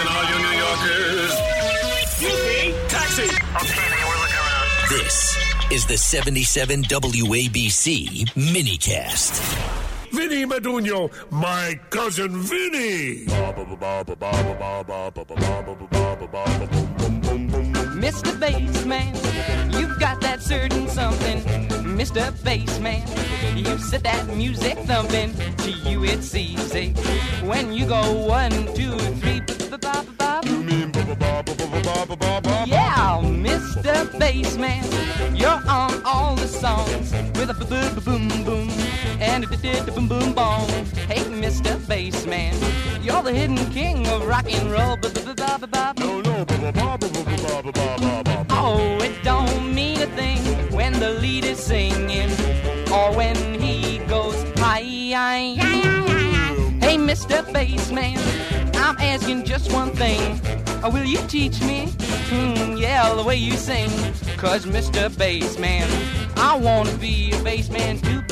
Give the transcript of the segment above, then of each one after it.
Listen, all you New Yorkers. Yippee! Taxi! This is the 77 WABC minicast. Vinny Medugno, my cousin Vinny. Mr. Bassman, you've got that certain something. Mr. Bassman, you set that music thumping. To you it's easy. When you go one, two, three. Yeah, Mr. Bassman, you're on all the songs with a boom boom boom and a boom boom boom. Hey, Mr. Bassman, you're the hidden king of rock and roll. No, no, Oh, it don't mean a thing when the lead is singing or when he goes hi hi Hey, Mr. Bassman, I'm asking just one thing. Uh, will you teach me? Hmm, yeah, the way you sing. Cause Mr. Bassman, I wanna be a bassman too.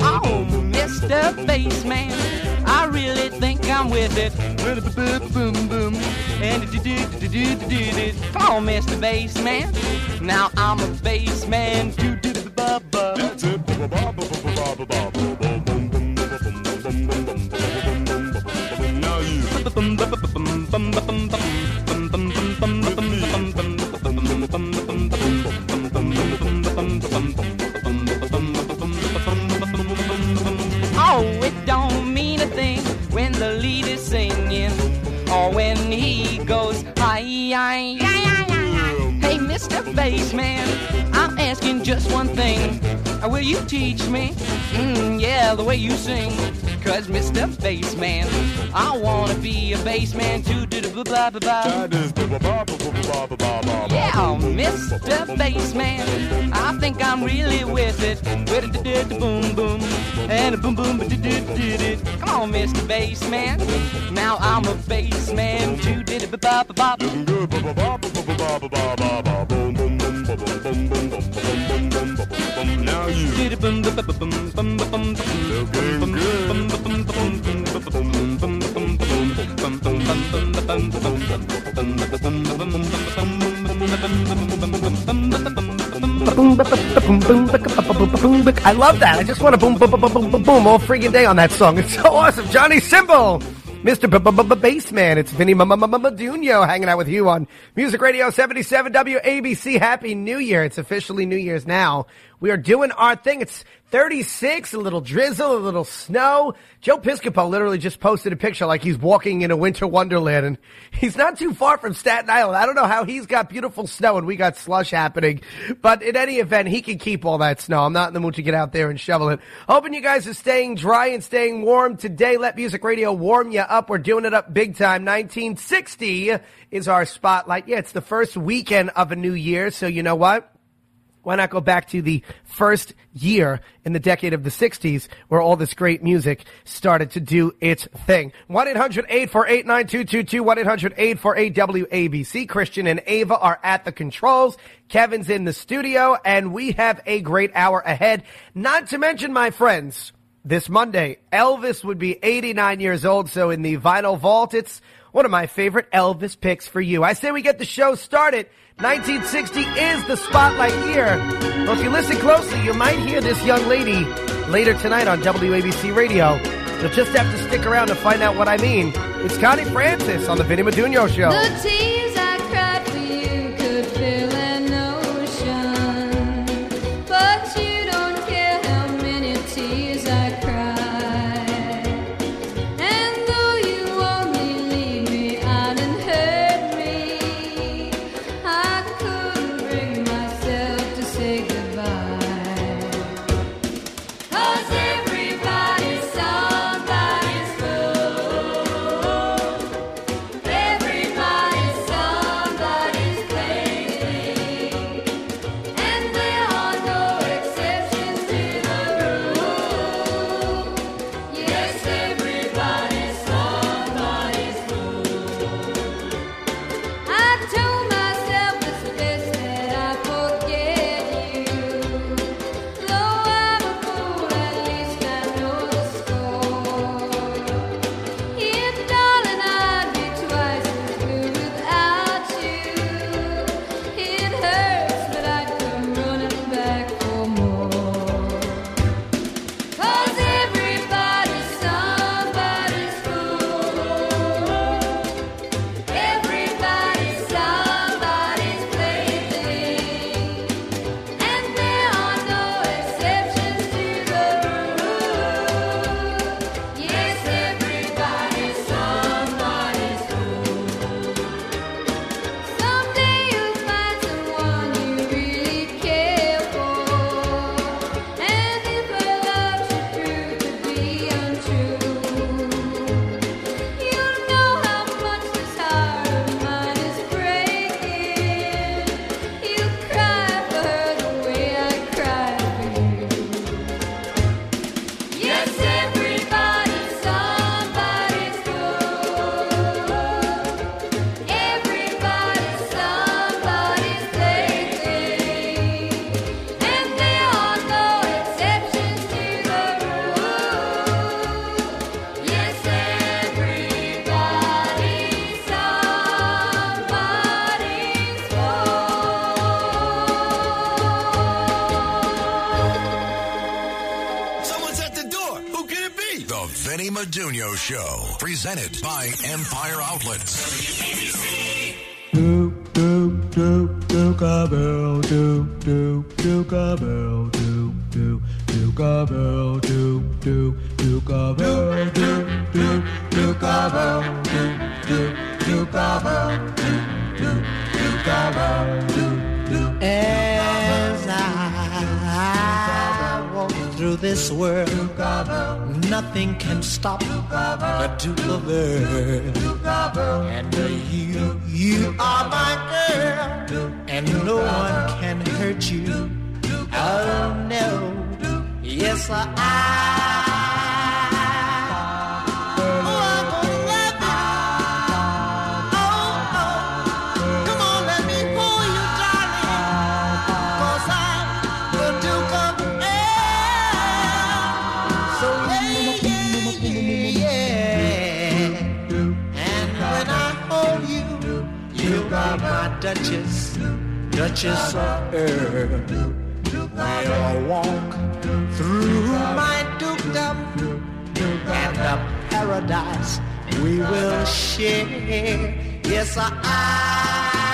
Oh, Mr. Bassman, I really think I'm with it. Boom, boom, and do do do do do do. Come on, Mr. Bassman. Now I'm a bassman too. Do do ba ba. That's it. Now Bassman, I'm asking just one thing. Uh, Will you teach me? Mm, yeah, the way you sing. Cause Mr. Bassman, I wanna be a bassman too. Do. Yeah, Mr. Bassman, I think I'm really with it. Boom boom and boom boom. Come on, Mr. Bassman. Now I'm a bassman too. Did good. I love that. I just want to boom, boom, boom, boom, boom, boom, all freaking day on that song. It's so awesome. Johnny Cymbal, Mr. Bassman. It's Vinny Medugno hanging out with you on Music Radio 77 WABC. Happy New Year. It's officially New Year's now. We are doing our thing. It's 36, a little drizzle, a little snow. Joe Piscopo literally just posted a picture like he's walking in a winter wonderland and he's not too far from Staten Island. I don't know how he's got beautiful snow and we got slush happening, but in any event, he can keep all that snow. I'm not in the mood to get out there and shovel it. Hoping you guys are staying dry and staying warm today. Let Music Radio warm you up. We're doing it up big time. 1960 is our spotlight. Yeah, it's the first weekend of a new year. So you know what? Why not go back to the first year in the decade of the 60s where all this great music started to do its thing? 1-800-848-9222, 1-800-848-WABC. Christian and Ava are at the controls. Kevin's in the studio and we have a great hour ahead. Not to mention, my friends, this Monday, Elvis would be 89 years old. So in the vinyl vault, it's one of my favorite Elvis picks for you. I say we get the show started. 1960 is the spotlight year. Well, if you listen closely, you might hear this young lady later tonight on WABC Radio. You'll just have to stick around to find out what I mean. It's Connie Francis on the Vinny Medugno Show. Medugno Show, presented by Empire Outlets. do do do do bell do do do bell do do do bell do do do bell do do do bell do do through this world, nothing can stop the Duke of Earl. And you, you are my girl, and no one can hurt you. Oh no, yes I. Duchess, Duchess of Earl. We'll walk through my dukedom and the paradise we will share. Yes, I.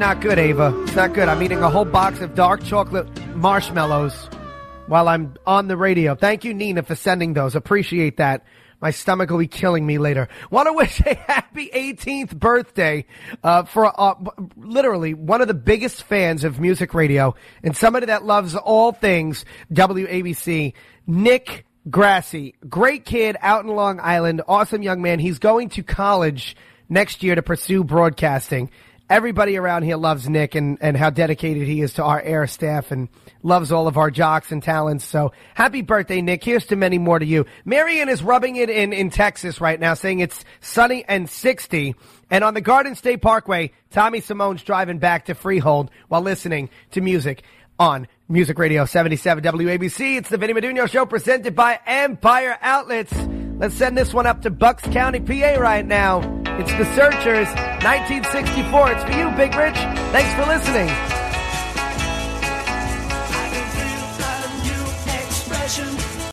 not good, Ava. It's not good. I'm eating a whole box of dark chocolate marshmallows while I'm on the radio. Thank you, Nina, for sending those. Appreciate that. My stomach will be killing me later. Want to wish a happy 18th birthday uh, for uh, literally one of the biggest fans of music radio and somebody that loves all things WABC, Nick Grassy. Great kid out in Long Island. Awesome young man. He's going to college next year to pursue broadcasting. Everybody around here loves Nick and, and how dedicated he is to our air staff and loves all of our jocks and talents. So happy birthday, Nick. Here's to many more to you. Marion is rubbing it in in Texas right now, saying it's sunny and 60. And on the Garden State Parkway, Tommy Simone's driving back to Freehold while listening to music on Music Radio 77 WABC. It's the Vinny Medugno Show presented by Empire Outlets. Let's send this one up to Bucks County, PA right now. It's The Searchers, 1964. It's for you, Big Rich. Thanks for listening.